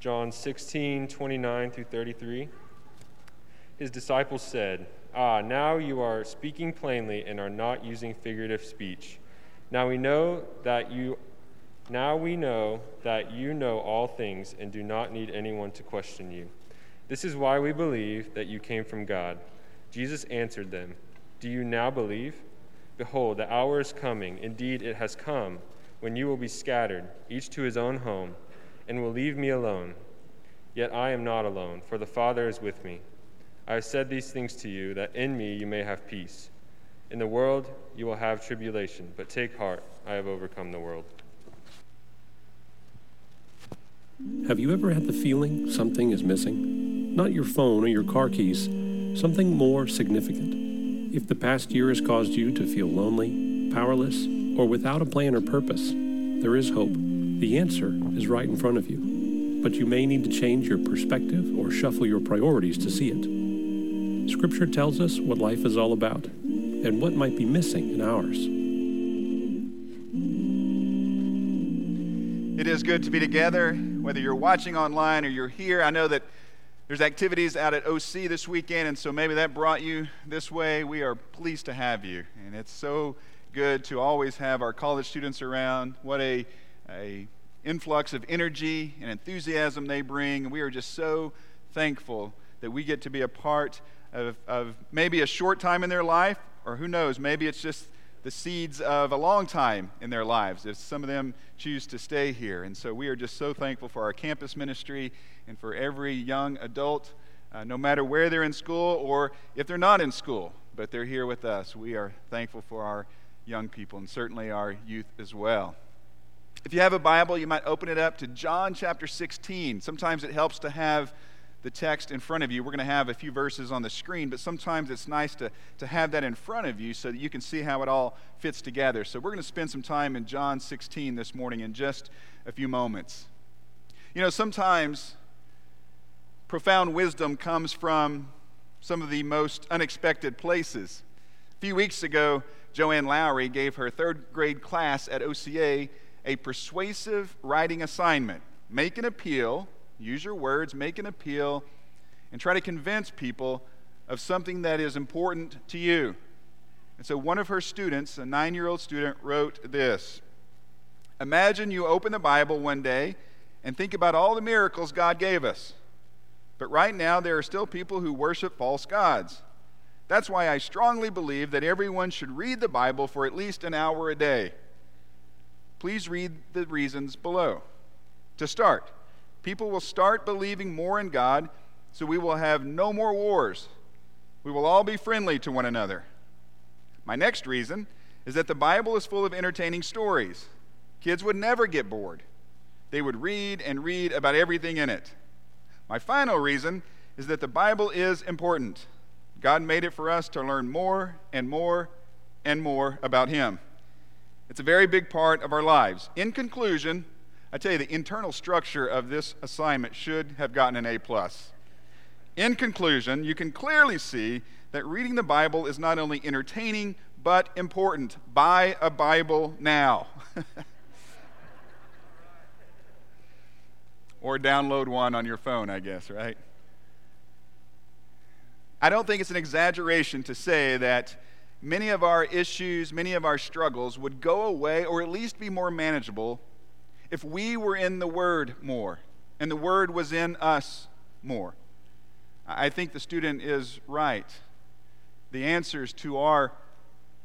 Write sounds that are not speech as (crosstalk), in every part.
John 16, 29 through 33. His disciples said, Ah, now you are speaking plainly and are not using figurative speech. Now we know that you now we know that you know all things and do not need anyone to question you. This is why we believe that you came from God. Jesus answered them, Do you now believe? Behold, the hour is coming, indeed it has come, when you will be scattered, each to his own home, and will leave me alone. Yet I am not alone, for the Father is with me. I have said these things to you, that in me you may have peace. In the world you will have tribulation, but take heart, I have overcome the world. Have you ever had the feeling something is missing? Not your phone or your car keys, something more significant. If the past year has caused you to feel lonely, powerless, or without a plan or purpose, there is hope. The answer is right in front of you, but you may need to change your perspective or shuffle your priorities to see it. Scripture tells us what life is all about and what might be missing in ours. It is good to be together, whether you're watching online or you're here. I know that there's activities out at OC this weekend, and so maybe that brought you this way. We are pleased to have you, and it's so good to always have our college students around. What a, a influx of energy and enthusiasm they bring. And we are just so thankful that we get to be a part of, of maybe a short time in their life, or who knows, maybe it's just the seeds of a long time in their lives if some of them choose to stay here. And so we are just so thankful for our campus ministry and for every young adult, uh, no matter where they're in school or if they're not in school, but they're here with us. We are thankful for our young people and certainly our youth as well. If you have a Bible, you might open it up to John chapter 16. Sometimes it helps to have the text in front of you. We're going to have a few verses on the screen, but sometimes it's nice to, to have that in front of you so that you can see how it all fits together. So we're going to spend some time in John 16 this morning in just a few moments. You know, sometimes profound wisdom comes from some of the most unexpected places. A few weeks ago, Joanne Lowry gave her third grade class at OCA a persuasive writing assignment. Make an appeal Use your words, make an appeal, and try to convince people of something that is important to you. And so one of her students, a nine year old student, wrote this Imagine you open the Bible one day and think about all the miracles God gave us. But right now, there are still people who worship false gods. That's why I strongly believe that everyone should read the Bible for at least an hour a day. Please read the reasons below. To start, People will start believing more in God, so we will have no more wars. We will all be friendly to one another. My next reason is that the Bible is full of entertaining stories. Kids would never get bored. They would read and read about everything in it. My final reason is that the Bible is important. God made it for us to learn more and more and more about Him. It's a very big part of our lives. In conclusion, I tell you, the internal structure of this assignment should have gotten an A. plus. In conclusion, you can clearly see that reading the Bible is not only entertaining, but important. Buy a Bible now. (laughs) or download one on your phone, I guess, right? I don't think it's an exaggeration to say that many of our issues, many of our struggles would go away or at least be more manageable if we were in the Word more and the Word was in us more. I think the student is right. The answers to our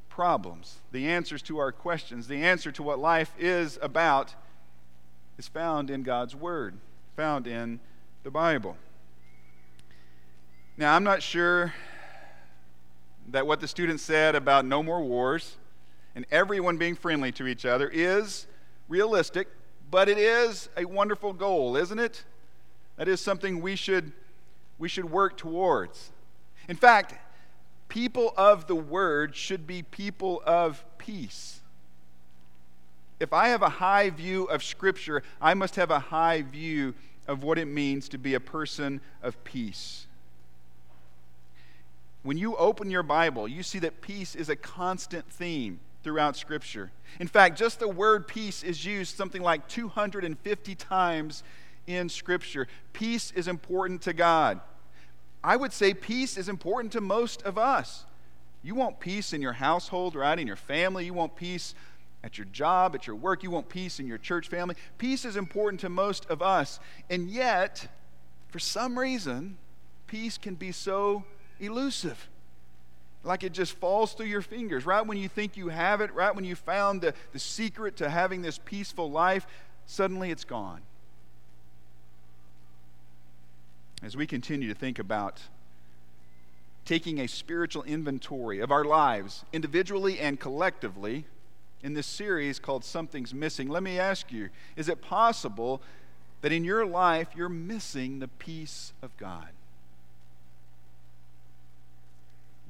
problems, the answers to our questions, the answer to what life is about is found in God's Word, found in the Bible. Now, I'm not sure that what the student said about no more wars and everyone being friendly to each other is realistic but it is a wonderful goal, isn't it? That is something we should, we should work towards. In fact, people of the word should be people of peace. If I have a high view of Scripture, I must have a high view of what it means to be a person of peace. When you open your Bible, you see that peace is a constant theme throughout Scripture. In fact, just the word peace is used something like 250 times in Scripture. Peace is important to God. I would say peace is important to most of us. You want peace in your household, right? In your family. You want peace at your job, at your work. You want peace in your church family. Peace is important to most of us. And yet, for some reason, peace can be so elusive. Like it just falls through your fingers. Right when you think you have it, right when you found the, the secret to having this peaceful life, suddenly it's gone. As we continue to think about taking a spiritual inventory of our lives, individually and collectively, in this series called Something's Missing, let me ask you is it possible that in your life you're missing the peace of God?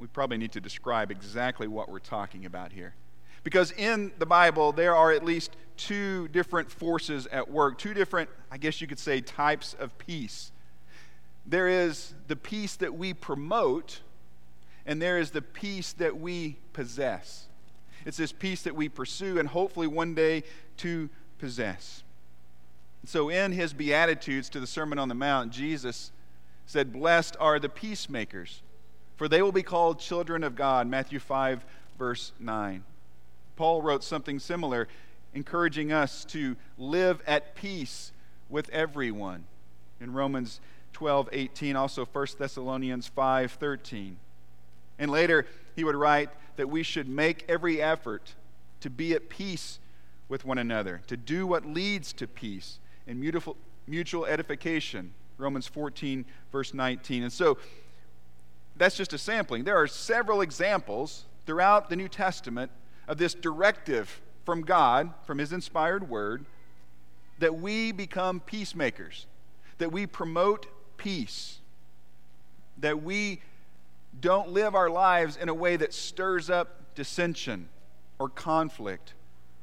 We probably need to describe exactly what we're talking about here. Because in the Bible, there are at least two different forces at work, two different, I guess you could say, types of peace. There is the peace that we promote, and there is the peace that we possess. It's this peace that we pursue and hopefully one day to possess. So, in his Beatitudes to the Sermon on the Mount, Jesus said, Blessed are the peacemakers, for they will be called children of God. Matthew 5, verse 9. Paul wrote something similar, encouraging us to live at peace with everyone in Romans 12, 18, also 1 Thessalonians 5, 13. And later, he would write that we should make every effort to be at peace with one another, to do what leads to peace and mutual edification. Romans 14, verse 19. And so that's just a sampling. There are several examples throughout the New Testament of this directive from God, from His inspired word, that we become peacemakers, that we promote peace, that we don't live our lives in a way that stirs up dissension or conflict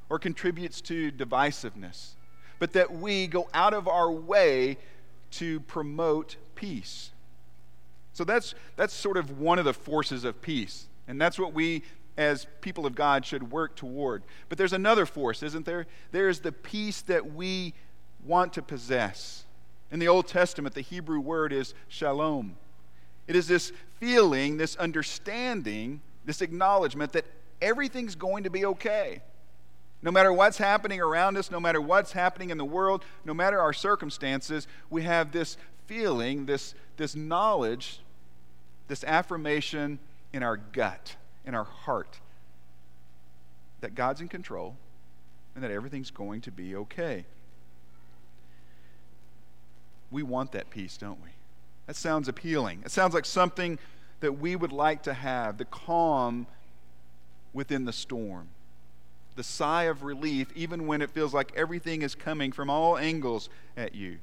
or contributes to divisiveness, but that we go out of our way to promote peace. So that's, that's sort of one of the forces of peace. And that's what we, as people of God, should work toward. But there's another force, isn't there? There's the peace that we want to possess. In the Old Testament, the Hebrew word is shalom. It is this feeling, this understanding, this acknowledgement that everything's going to be okay. No matter what's happening around us, no matter what's happening in the world, no matter our circumstances, we have this feeling, this, this knowledge, this affirmation in our gut, in our heart, that God's in control and that everything's going to be okay. We want that peace, don't we? That sounds appealing. It sounds like something that we would like to have the calm within the storm, the sigh of relief, even when it feels like everything is coming from all angles at you.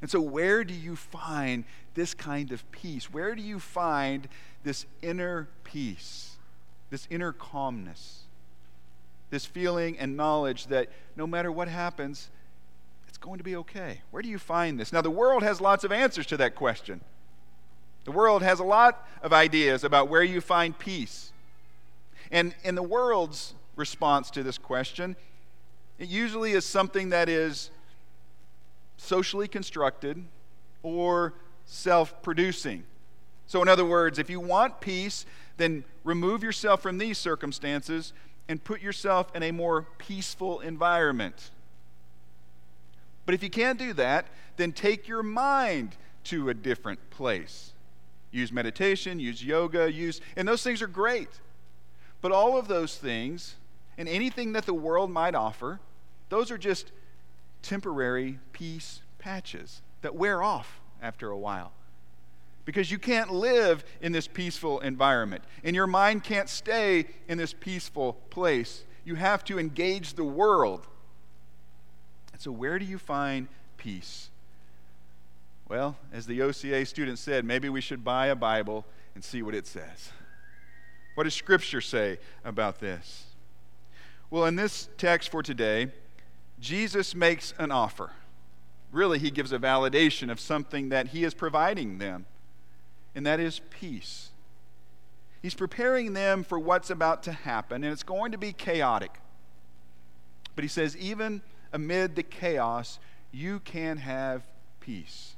And so, where do you find this kind of peace? Where do you find this inner peace, this inner calmness, this feeling and knowledge that no matter what happens, it's going to be okay? Where do you find this? Now, the world has lots of answers to that question. The world has a lot of ideas about where you find peace. And in the world's response to this question, it usually is something that is socially constructed or self producing. So, in other words, if you want peace, then remove yourself from these circumstances and put yourself in a more peaceful environment. But if you can't do that, then take your mind to a different place. Use meditation, use yoga, use, and those things are great. But all of those things, and anything that the world might offer, those are just temporary peace patches that wear off after a while. Because you can't live in this peaceful environment, and your mind can't stay in this peaceful place. You have to engage the world And so, where do you find peace? Well, as the OCA student said, maybe we should buy a Bible and see what it says. What does Scripture say about this? Well, in this text for today, Jesus makes an offer. Really, he gives a validation of something that he is providing them, and that is peace. He's preparing them for what's about to happen, and it's going to be chaotic. But he says, even amid the chaos, you can have peace.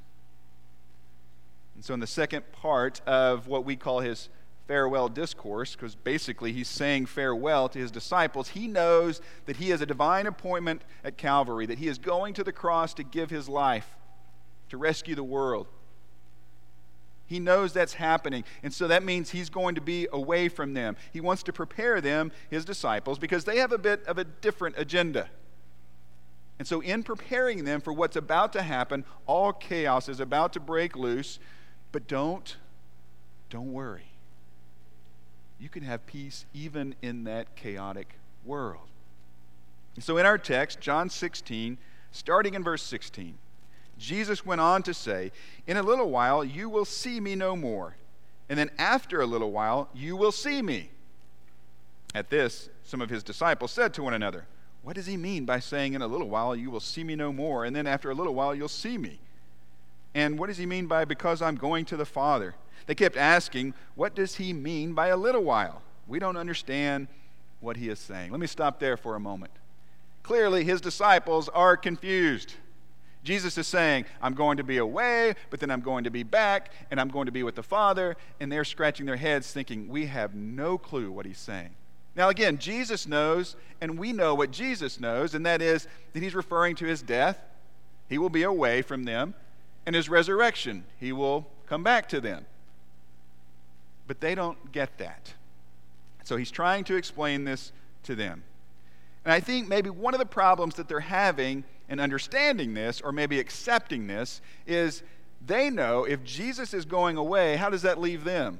And so, in the second part of what we call his farewell discourse, because basically he's saying farewell to his disciples, he knows that he has a divine appointment at Calvary, that he is going to the cross to give his life, to rescue the world. He knows that's happening. And so that means he's going to be away from them. He wants to prepare them, his disciples, because they have a bit of a different agenda. And so, in preparing them for what's about to happen, all chaos is about to break loose. But don't, don't worry. You can have peace even in that chaotic world. So, in our text, John 16, starting in verse 16, Jesus went on to say, In a little while you will see me no more, and then after a little while you will see me. At this, some of his disciples said to one another, What does he mean by saying, In a little while you will see me no more, and then after a little while you'll see me? And what does he mean by, Because I'm going to the Father? They kept asking, What does he mean by a little while? We don't understand what he is saying. Let me stop there for a moment. Clearly, his disciples are confused. Jesus is saying, I'm going to be away, but then I'm going to be back, and I'm going to be with the Father. And they're scratching their heads thinking, we have no clue what he's saying. Now, again, Jesus knows, and we know what Jesus knows, and that is that he's referring to his death. He will be away from them, and his resurrection. He will come back to them. But they don't get that. So he's trying to explain this to them. And I think maybe one of the problems that they're having in understanding this, or maybe accepting this, is they know if Jesus is going away, how does that leave them?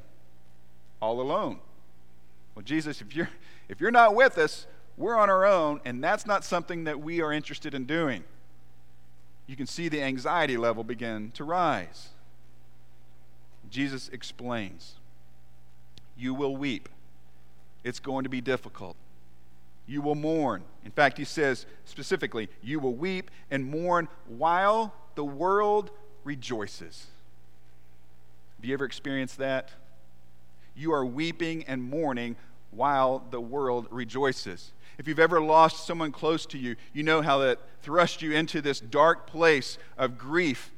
All alone. Well, Jesus, if you're, if you're not with us, we're on our own, and that's not something that we are interested in doing. You can see the anxiety level begin to rise. Jesus explains You will weep. It's going to be difficult. You will mourn. In fact, he says specifically, You will weep and mourn while the world rejoices. Have you ever experienced that? You are weeping and mourning while the world rejoices. If you've ever lost someone close to you, you know how that thrust you into this dark place of grief.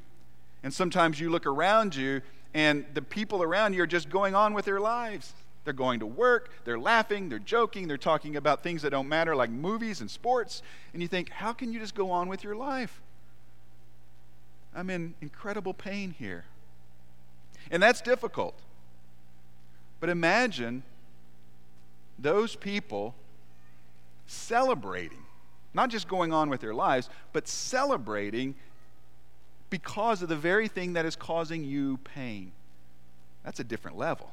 And sometimes you look around you, and the people around you are just going on with their lives. They're going to work, they're laughing, they're joking, they're talking about things that don't matter, like movies and sports. And you think, how can you just go on with your life? I'm in incredible pain here. And that's difficult. But imagine those people celebrating, not just going on with their lives, but celebrating because of the very thing that is causing you pain. That's a different level.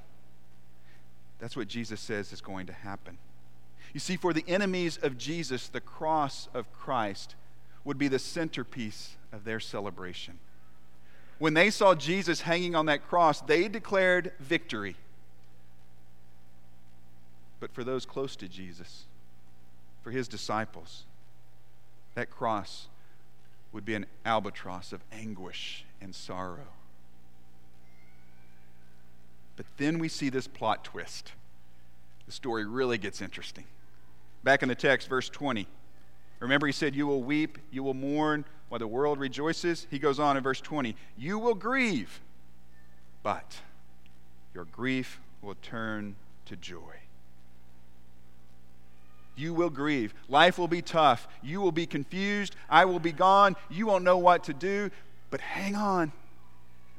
That's what Jesus says is going to happen. You see, for the enemies of Jesus, the cross of Christ would be the centerpiece of their celebration. When they saw Jesus hanging on that cross, they declared victory. But for those close to Jesus, for his disciples, that cross would be an albatross of anguish and sorrow. But then we see this plot twist. The story really gets interesting. Back in the text, verse 20. Remember, he said, You will weep, you will mourn while the world rejoices. He goes on in verse 20, You will grieve, but your grief will turn to joy. You will grieve. Life will be tough. You will be confused. I will be gone. You won't know what to do. But hang on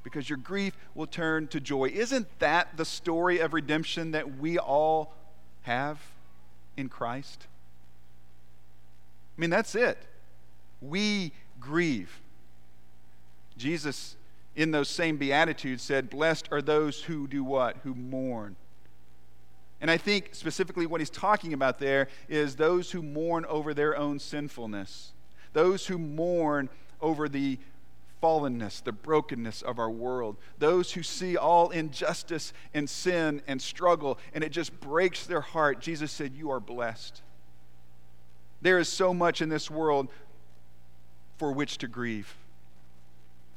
because your grief will turn to joy. Isn't that the story of redemption that we all have in Christ? I mean, that's it. We grieve. Jesus, in those same Beatitudes, said, Blessed are those who do what? Who mourn. And I think specifically what he's talking about there is those who mourn over their own sinfulness, those who mourn over the fallenness, the brokenness of our world. Those who see all injustice and sin and struggle, and it just breaks their heart. Jesus said, You are blessed. There is so much in this world for which to grieve.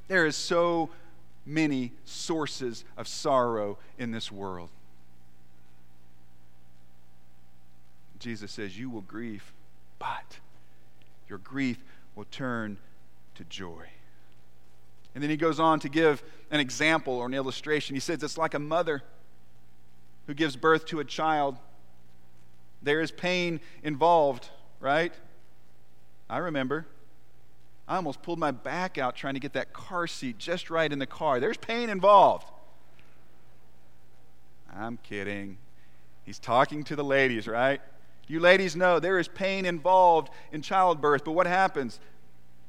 There is so many sources of sorrow in this world. Jesus says, You will grieve, but your grief will turn to joy. And then he goes on to give an example or an illustration. He says it's like a mother who gives birth to a child. There is pain involved, right? I remember. I almost pulled my back out trying to get that car seat just right in the car. There's pain involved. I'm kidding. He's talking to the ladies, right? You ladies know there is pain involved in childbirth, but what happens?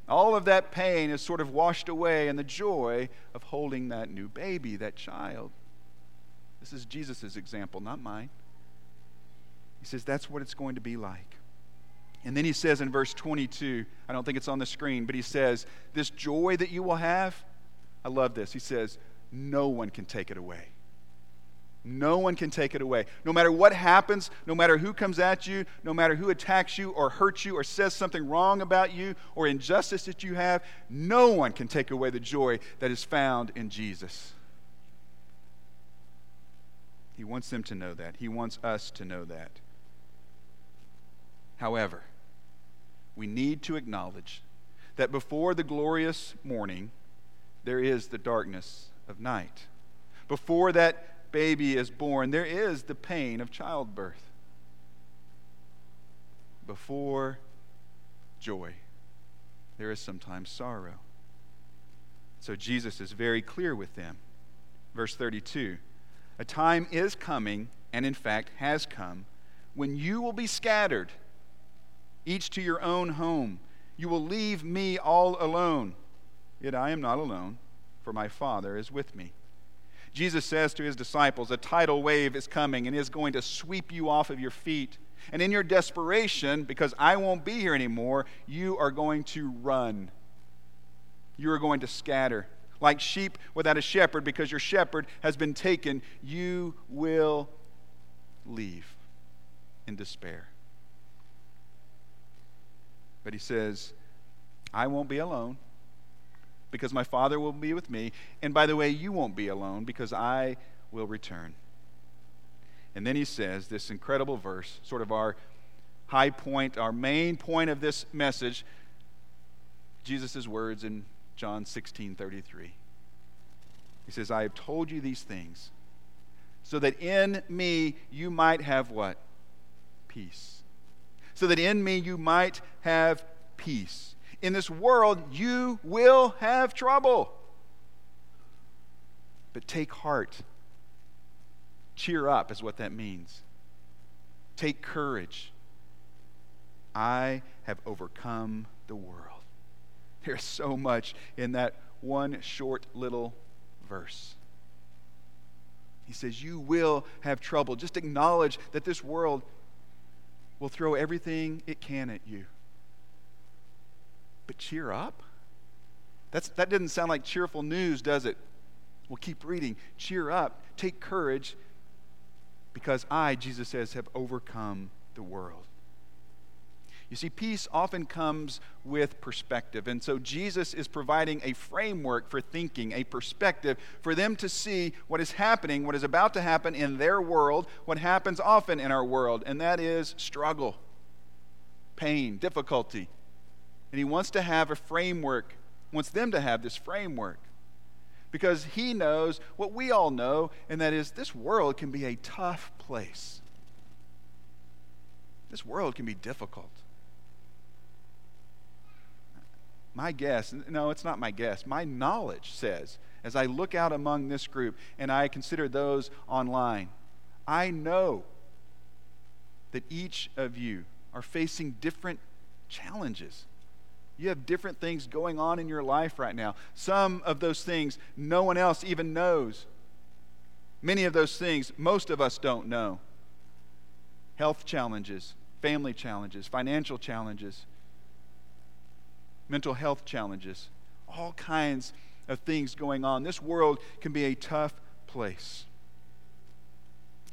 All of that pain is sort of washed away in the joy of holding that new baby, that child. This is Jesus' example, not mine. He says that's what it's going to be like. And then he says in verse 22, I don't think it's on the screen, but he says, This joy that you will have, I love this. He says, No one can take it away. No one can take it away. No matter what happens, no matter who comes at you, no matter who attacks you or hurts you or says something wrong about you or injustice that you have, no one can take away the joy that is found in Jesus. He wants them to know that. He wants us to know that. However, we need to acknowledge that before the glorious morning, there is the darkness of night. Before that baby is born, there is the pain of childbirth. Before joy, there is sometimes sorrow. So Jesus is very clear with them. Verse 32 A time is coming, and in fact has come, when you will be scattered, each to your own home. You will leave me all alone. Yet I am not alone, for my Father is with me. Jesus says to his disciples, A tidal wave is coming and is going to sweep you off of your feet. And in your desperation, because I won't be here anymore, you are going to run. You are going to scatter. Like sheep without a shepherd, because your shepherd has been taken, you will leave in despair. But he says, I won't be alone because my Father will be with me. And by the way, you won't be alone because I will return. And then he says this incredible verse, sort of our high point, our main point of this message, Jesus' words in John 16 33. He says, I have told you these things so that in me you might have what? Peace. So that in me you might have peace in this world, you will have trouble. But take heart. Cheer up, is what that means. Take courage. I have overcome the world. (laughs) There's so much in that one short little verse. He says, You will have trouble. Just acknowledge that this world will throw everything it can at you. But cheer up? That's, that doesn't sound like cheerful news, does it? We'll keep reading. Cheer up. Take courage because I, Jesus says, have overcome the world. You see, peace often comes with perspective. And so Jesus is providing a framework for thinking, a perspective for them to see what is happening, what is about to happen in their world, what happens often in our world, and that is struggle, pain, difficulty. And he wants to have a framework, wants them to have this framework. Because he knows what we all know, and that is this world can be a tough place. This world can be difficult. My guess, no, it's not my guess, my knowledge says, as I look out among this group and I consider those online, I know that each of you are facing different challenges. You have different things going on in your life right now. Some of those things no one else even knows. Many of those things most of us don't know. Health challenges, family challenges, financial challenges, mental health challenges, all kinds of things going on. This world can be a tough place.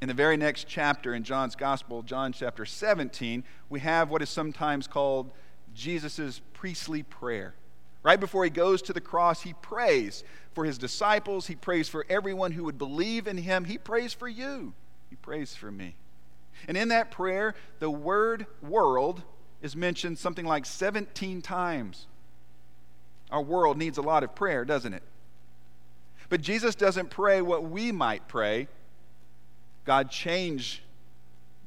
In the very next chapter in John's Gospel, John chapter 17, we have what is sometimes called Jesus' priestly prayer. Right before he goes to the cross, he prays for his disciples. He prays for everyone who would believe in him. He prays for you. He prays for me. And in that prayer, the word world is mentioned something like 17 times. Our world needs a lot of prayer, doesn't it? But Jesus doesn't pray what we might pray God, change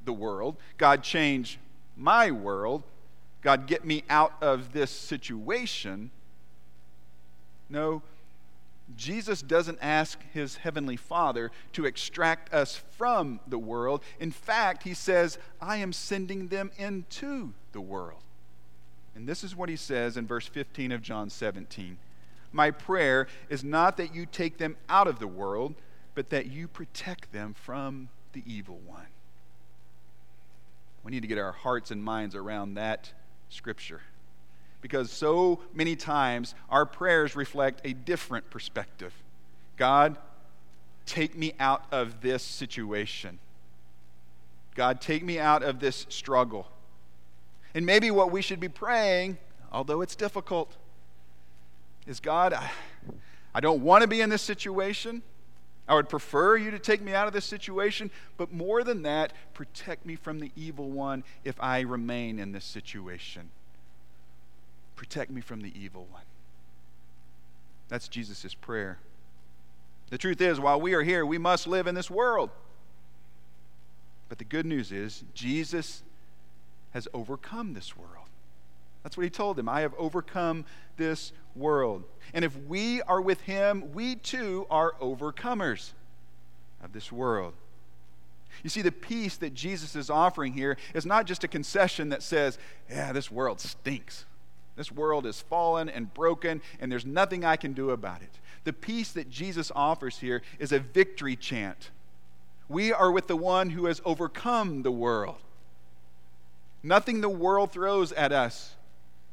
the world. God, change my world. God, get me out of this situation. No, Jesus doesn't ask his heavenly Father to extract us from the world. In fact, he says, I am sending them into the world. And this is what he says in verse 15 of John 17 My prayer is not that you take them out of the world, but that you protect them from the evil one. We need to get our hearts and minds around that scripture because so many times our prayers reflect a different perspective. God, take me out of this situation. God, take me out of this struggle. And maybe what we should be praying, although it's difficult, is God, I, I don't want to be in this situation. I would prefer you to take me out of this situation, but more than that, protect me from the evil one if I remain in this situation. Protect me from the evil one. That's Jesus' prayer. The truth is, while we are here, we must live in this world. But the good news is, Jesus has overcome this world. That's what he told them. I have overcome this world. And if we are with him, we too are overcomers of this world. You see, the peace that Jesus is offering here is not just a concession that says, yeah, this world stinks. This world is fallen and broken, and there's nothing I can do about it. The peace that Jesus offers here is a victory chant. We are with the one who has overcome the world. Nothing the world throws at us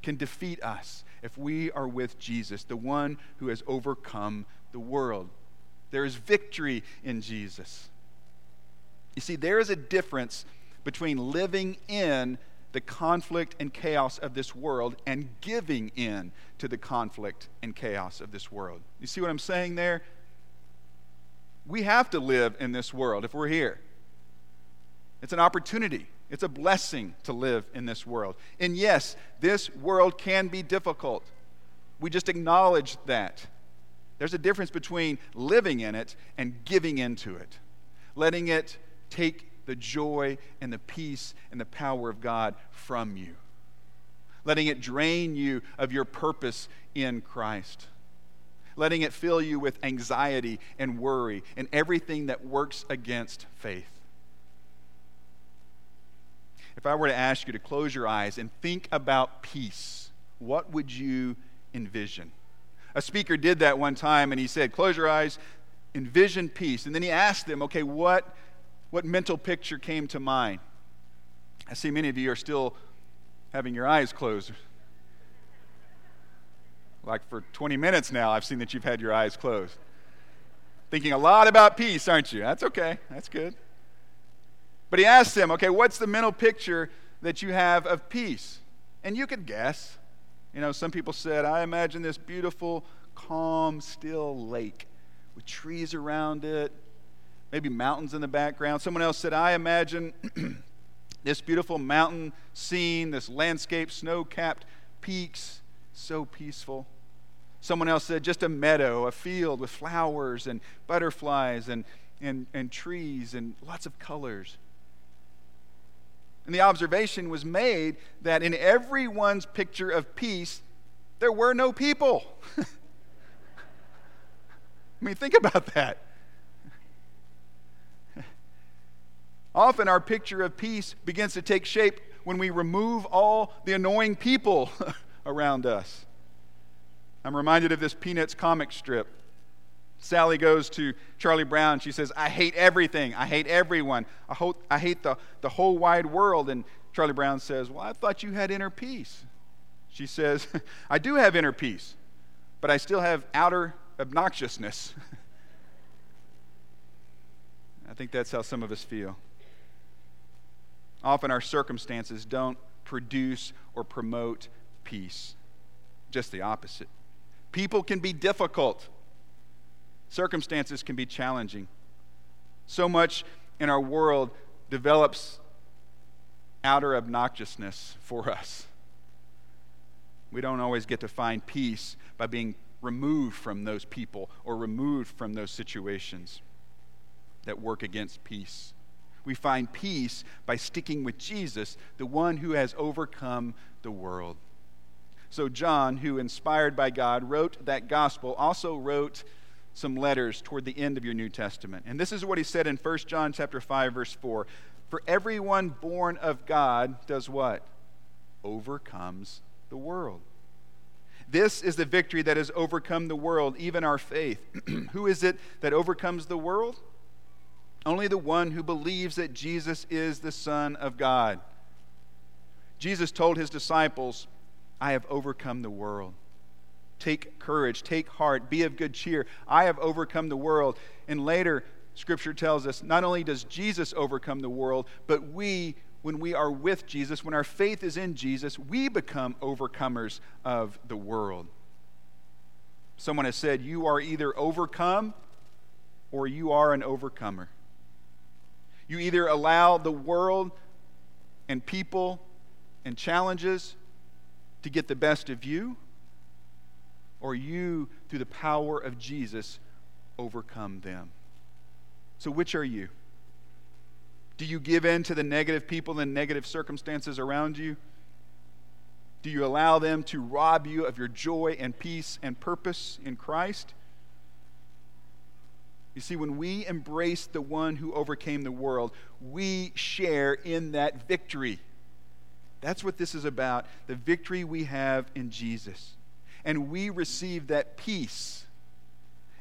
can defeat us if we are with Jesus, the one who has overcome the world. There is victory in Jesus. You see, there is a difference between living in the conflict and chaos of this world and giving in to the conflict and chaos of this world. You see what I'm saying there? We have to live in this world if we're here. It's an opportunity, it's a blessing to live in this world. And yes, this world can be difficult. We just acknowledge that. There's a difference between living in it and giving into it, letting it take the joy and the peace and the power of God from you, letting it drain you of your purpose in Christ, letting it fill you with anxiety and worry and everything that works against faith. If I were to ask you to close your eyes and think about peace, what would you envision? A speaker did that one time and he said, Close your eyes, envision peace. And then he asked them, Okay, what what mental picture came to mind? I see many of you are still having your eyes closed. Like for 20 minutes now, I've seen that you've had your eyes closed. Thinking a lot about peace, aren't you? That's okay. That's good. But he asked them, okay, what's the mental picture that you have of peace? And you could guess. You know, some people said, I imagine this beautiful, calm, still lake with trees around it, maybe mountains in the background. Someone else said, I imagine (clears throat) this beautiful mountain scene, this landscape, snow capped peaks, so peaceful. Someone else said, just a meadow, a field with flowers and butterflies and, and, and trees and lots of colors. And the observation was made that in everyone's picture of peace, there were no people. (laughs) I mean, think about that. Often our picture of peace begins to take shape when we remove all the annoying people (laughs) around us. I'm reminded of this Peanuts comic strip. Sally goes to Charlie Brown. She says, I hate everything. I hate everyone. I, ho- I hate the, the whole wide world. And Charlie Brown says, Well, I thought you had inner peace. She says, (laughs) I do have inner peace, but I still have outer obnoxiousness. (laughs) I think that's how some of us feel. Often our circumstances don't produce or promote peace, just the opposite. People can be difficult, circumstances can be challenging. So much in our world develops outer obnoxiousness for us. We don't always get to find peace by being removed from those people or removed from those situations that work against peace. We find peace by sticking with Jesus, the one who has overcome the world. So, John, who inspired by God wrote that gospel, also wrote some letters toward the end of your New Testament. And this is what he said in 1 John chapter 5 verse 4. For everyone born of God does what? Overcomes the world. This is the victory that has overcome the world, even our faith. (clears throat) who is it that overcomes the world? Only the one who believes that Jesus is the Son of God. Jesus told his disciples, I have overcome the world. Take courage, take heart, be of good cheer. I have overcome the world. And later, Scripture tells us not only does Jesus overcome the world, but we, when we are with Jesus, when our faith is in Jesus, we become overcomers of the world. Someone has said, You are either overcome or you are an overcomer. You either allow the world and people and challenges to get the best of you, or you, through the power of Jesus, overcome them. So, which are you? Do you give in to the negative people and negative circumstances around you? Do you allow them to rob you of your joy and peace and purpose in Christ? You see, when we embrace the one who overcame the world, we share in that victory. That's what this is about the victory we have in Jesus. And we receive that peace.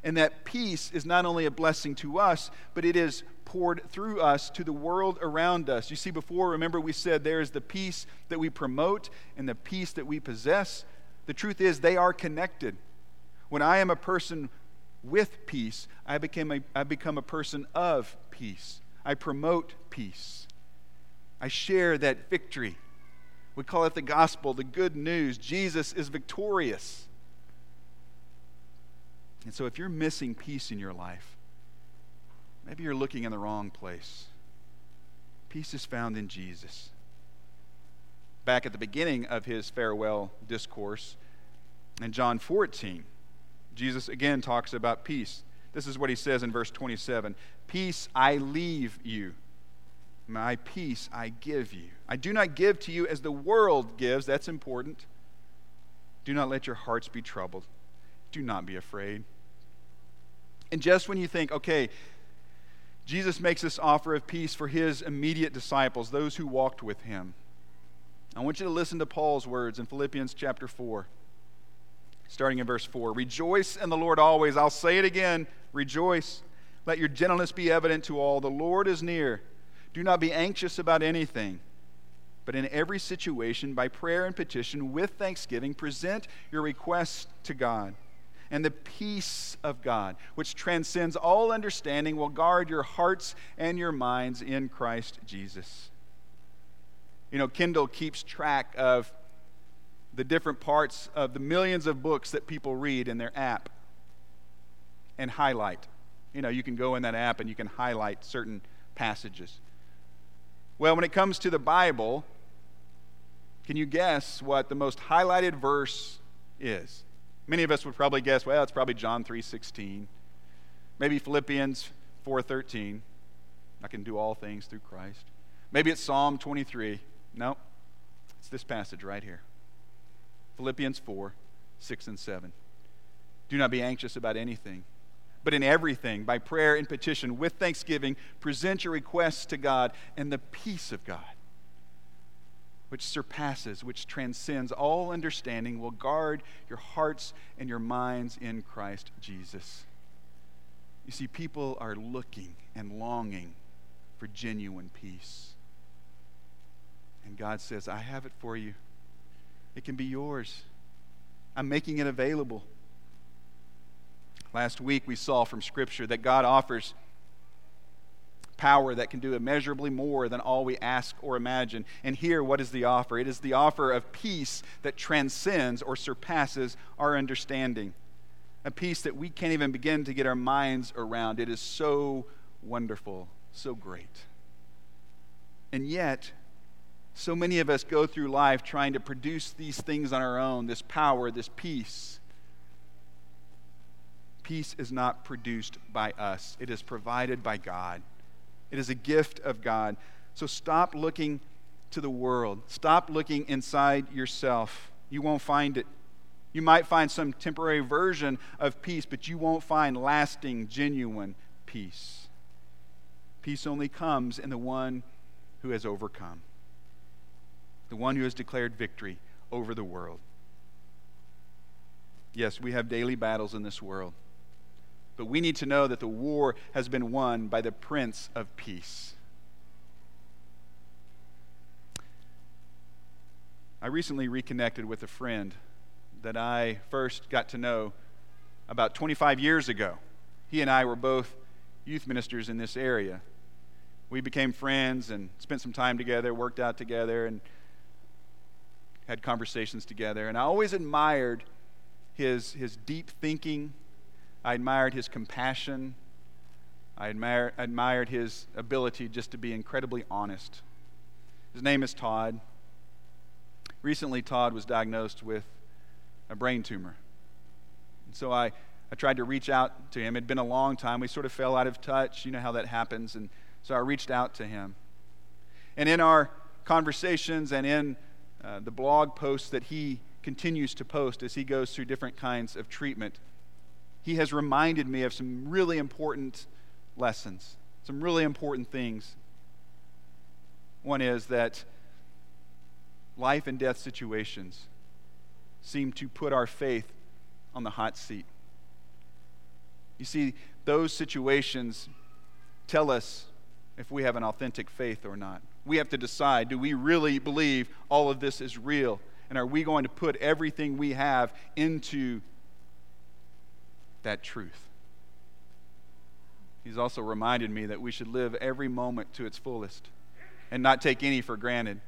And that peace is not only a blessing to us, but it is poured through us to the world around us. You see, before, remember, we said there is the peace that we promote and the peace that we possess. The truth is, they are connected. When I am a person with peace, I, became a, I become a person of peace. I promote peace. I share that victory. We call it the gospel, the good news. Jesus is victorious. And so, if you're missing peace in your life, maybe you're looking in the wrong place. Peace is found in Jesus. Back at the beginning of his farewell discourse in John 14, Jesus again talks about peace. This is what he says in verse 27 Peace I leave you, my peace I give you. I do not give to you as the world gives. That's important. Do not let your hearts be troubled. Do not be afraid. And just when you think, okay, Jesus makes this offer of peace for his immediate disciples, those who walked with him. I want you to listen to Paul's words in Philippians chapter 4 starting in verse 4. Rejoice in the Lord always. I'll say it again rejoice. Let your gentleness be evident to all. The Lord is near. Do not be anxious about anything, but in every situation, by prayer and petition, with thanksgiving, present your requests to God. And the peace of God, which transcends all understanding, will guard your hearts and your minds in Christ Jesus. You know, Kindle keeps track of the different parts of the millions of books that people read in their app and highlight. You know, you can go in that app and you can highlight certain passages. Well, when it comes to the Bible, can you guess what the most highlighted verse is? Many of us would probably guess, well, it's probably John 3:16. Maybe Philippians 4:13. I can do all things through Christ. Maybe it's Psalm 23. No. It's this passage right here. Philippians 4 6 and 7. Do not be anxious about anything, but in everything, by prayer and petition, with thanksgiving, present your requests to God, and the peace of God, which surpasses, which transcends all understanding, will guard your hearts and your minds in Christ Jesus. You see, people are looking and longing for genuine peace. And God says, I have it for you. It can be yours. I'm making it available. Last week we saw from Scripture that God offers power that can do immeasurably more than all we ask or imagine. And here, what is the offer? It is the offer of peace that transcends or surpasses our understanding. A peace that we can't even begin to get our minds around. It is so wonderful, so great. And yet, So many of us go through life trying to produce these things on our own this power, this peace. Peace is not produced by us, it is provided by God. It is a gift of God. So stop looking to the world. Stop looking inside yourself. You won't find it. You might find some temporary version of peace, but you won't find lasting, genuine peace. Peace only comes in the one who has overcome, the one who has declared victory over the world. Yes, we have daily battles in this world, but we need to know that the war has been won by the Prince of Peace. I recently reconnected with a friend that I first got to know about 25 years ago. He and I were both youth ministers in this area. We became friends and spent some time together, worked out together, and had conversations together. And I always admired his, his deep thinking, I admired his compassion, I admired, admired his ability just to be incredibly honest. His name is Todd. Recently, Todd was diagnosed with a brain tumor. And so I, I tried to reach out to him. It had been a long time. We sort of fell out of touch. You know how that happens. And so I reached out to him. And in our conversations and in uh, the blog posts that he continues to post as he goes through different kinds of treatment, he has reminded me of some really important lessons, some really important things. One is that life and death situations seem to put our faith on the hot seat. You see, those situations tell us if we have an authentic faith or not. We have to decide do we really believe all of this is real? And are we going to put everything we have into that truth? He's also reminded me that we should live every moment to its fullest and not take any for granted.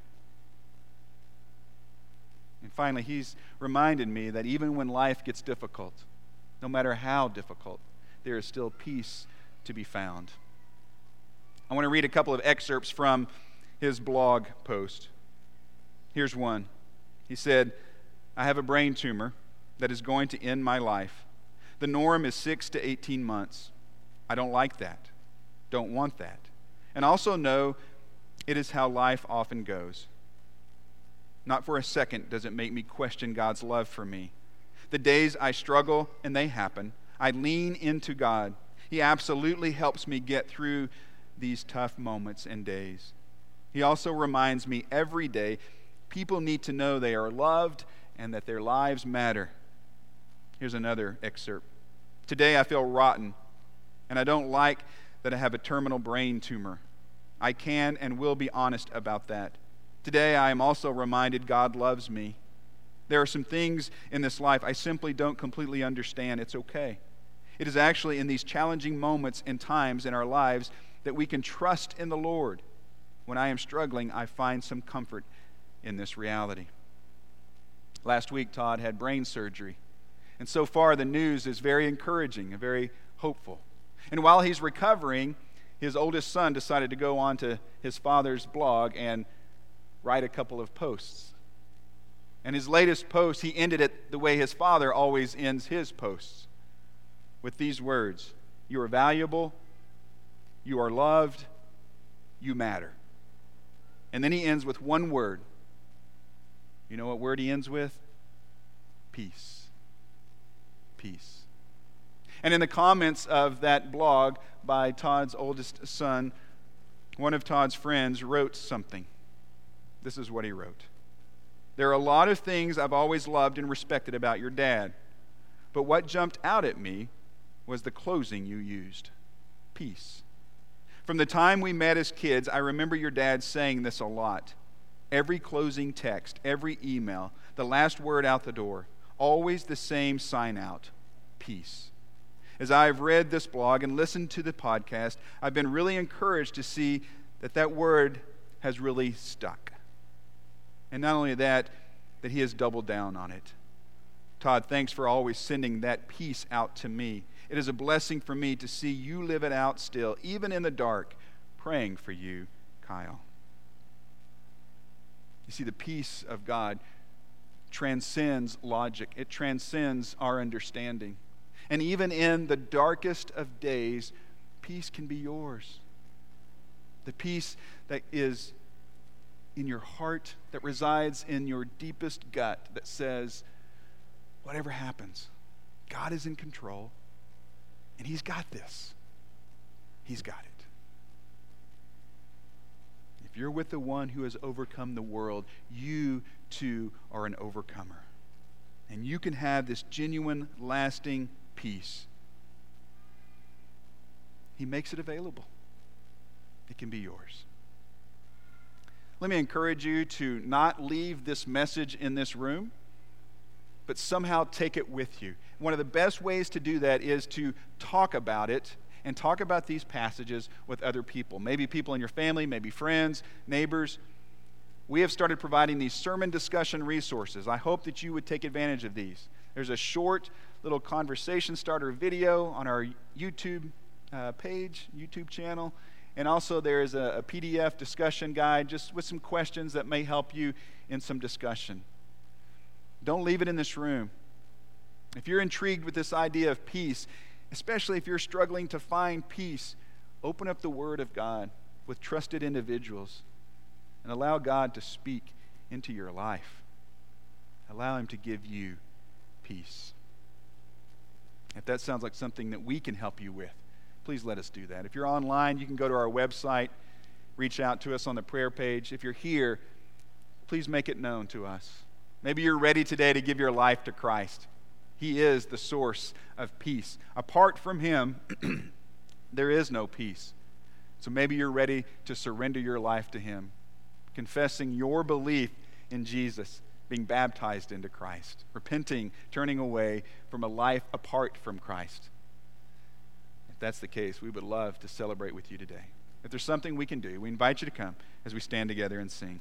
And finally, he's reminded me that even when life gets difficult, no matter how difficult, there is still peace to be found. I want to read a couple of excerpts from his blog post. Here's one. He said, I have a brain tumor that is going to end my life. The norm is 6 to 18 months. I don't like that. Don't want that. And also know it is how life often goes. Not for a second does it make me question God's love for me. The days I struggle, and they happen, I lean into God. He absolutely helps me get through these tough moments and days. He also reminds me every day people need to know they are loved and that their lives matter. Here's another excerpt. Today I feel rotten, and I don't like that I have a terminal brain tumor. I can and will be honest about that. Today, I am also reminded God loves me. There are some things in this life I simply don't completely understand. It's okay. It is actually in these challenging moments and times in our lives that we can trust in the Lord. When I am struggling, I find some comfort in this reality. Last week, Todd had brain surgery. And so far, the news is very encouraging and very hopeful. And while he's recovering, his oldest son decided to go onto his father's blog and write a couple of posts. And his latest post, he ended it the way his father always ends his posts with these words You are valuable, you are loved, you matter. And then he ends with one word. You know what word he ends with? Peace. Peace. And in the comments of that blog by Todd's oldest son, one of Todd's friends wrote something. This is what he wrote There are a lot of things I've always loved and respected about your dad, but what jumped out at me was the closing you used peace. From the time we met as kids, I remember your dad saying this a lot. Every closing text, every email, the last word out the door, always the same sign out peace. As I've read this blog and listened to the podcast, I've been really encouraged to see that that word has really stuck. And not only that, that he has doubled down on it. Todd, thanks for always sending that peace out to me. It is a blessing for me to see you live it out still, even in the dark, praying for you, Kyle. You see, the peace of God transcends logic, it transcends our understanding. And even in the darkest of days, peace can be yours. The peace that is in your heart, that resides in your deepest gut, that says, whatever happens, God is in control, and He's got this. He's got it. If you're with the one who has overcome the world, you too are an overcomer. And you can have this genuine, lasting peace. He makes it available, it can be yours. Let me encourage you to not leave this message in this room, but somehow take it with you. One of the best ways to do that is to talk about it and talk about these passages with other people. Maybe people in your family, maybe friends, neighbors. We have started providing these sermon discussion resources. I hope that you would take advantage of these. There's a short little conversation starter video on our YouTube uh, page, YouTube channel. And also, there is a, a PDF discussion guide just with some questions that may help you in some discussion. Don't leave it in this room. If you're intrigued with this idea of peace, especially if you're struggling to find peace, open up the Word of God with trusted individuals and allow God to speak into your life. Allow Him to give you peace. If that sounds like something that we can help you with, please let us do that. If you're online, you can go to our website, reach out to us on the prayer page. If you're here, please make it known to us. Maybe you're ready today to give your life to Christ. He is the source of peace. Apart from Him, (clears throat) there is no peace. So maybe you're ready to surrender your life to Him, confessing your belief in Jesus, being baptized into Christ, repenting, turning away from a life apart from Christ. If that's the case, we would love to celebrate with you today. If there's something we can do, we invite you to come as we stand together and sing.